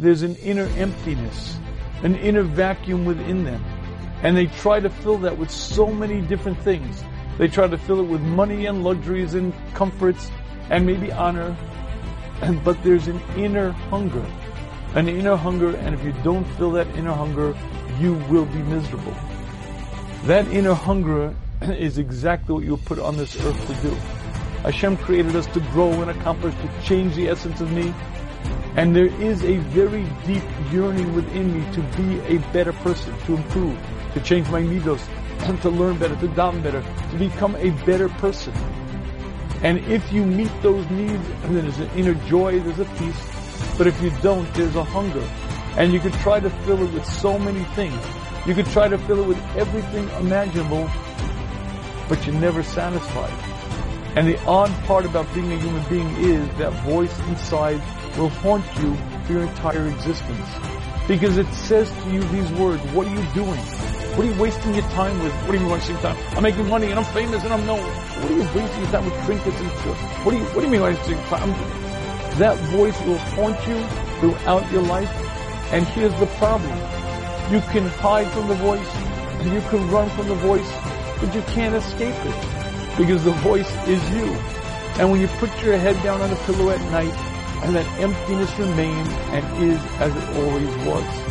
there's an inner emptiness, an inner vacuum within them. And they try to fill that with so many different things. They try to fill it with money and luxuries and comforts and maybe honor. But there's an inner hunger. An inner hunger, and if you don't fill that inner hunger, you will be miserable. That inner hunger is exactly what you were put on this earth to do. Hashem created us to grow and accomplish, to change the essence of me. And there is a very deep yearning within me to be a better person, to improve, to change my midos, to learn better, to daven better, to become a better person. And if you meet those needs, then there's an inner joy, there's a peace. But if you don't, there's a hunger. And you could try to fill it with so many things. You could try to fill it with everything imaginable, but you're never satisfied. And the odd part about being a human being is that voice inside will haunt you for your entire existence. Because it says to you these words, what are you doing? What are you wasting your time with? What do you mean wasting time? I'm making money and I'm famous and I'm known. What are you wasting your time with trinkets and stuff? what do you, what do you mean wasting time? That voice will haunt you throughout your life. And here's the problem. You can hide from the voice and you can run from the voice, but you can't escape it because the voice is you. And when you put your head down on a pillow at night and that emptiness remains and is as it always was.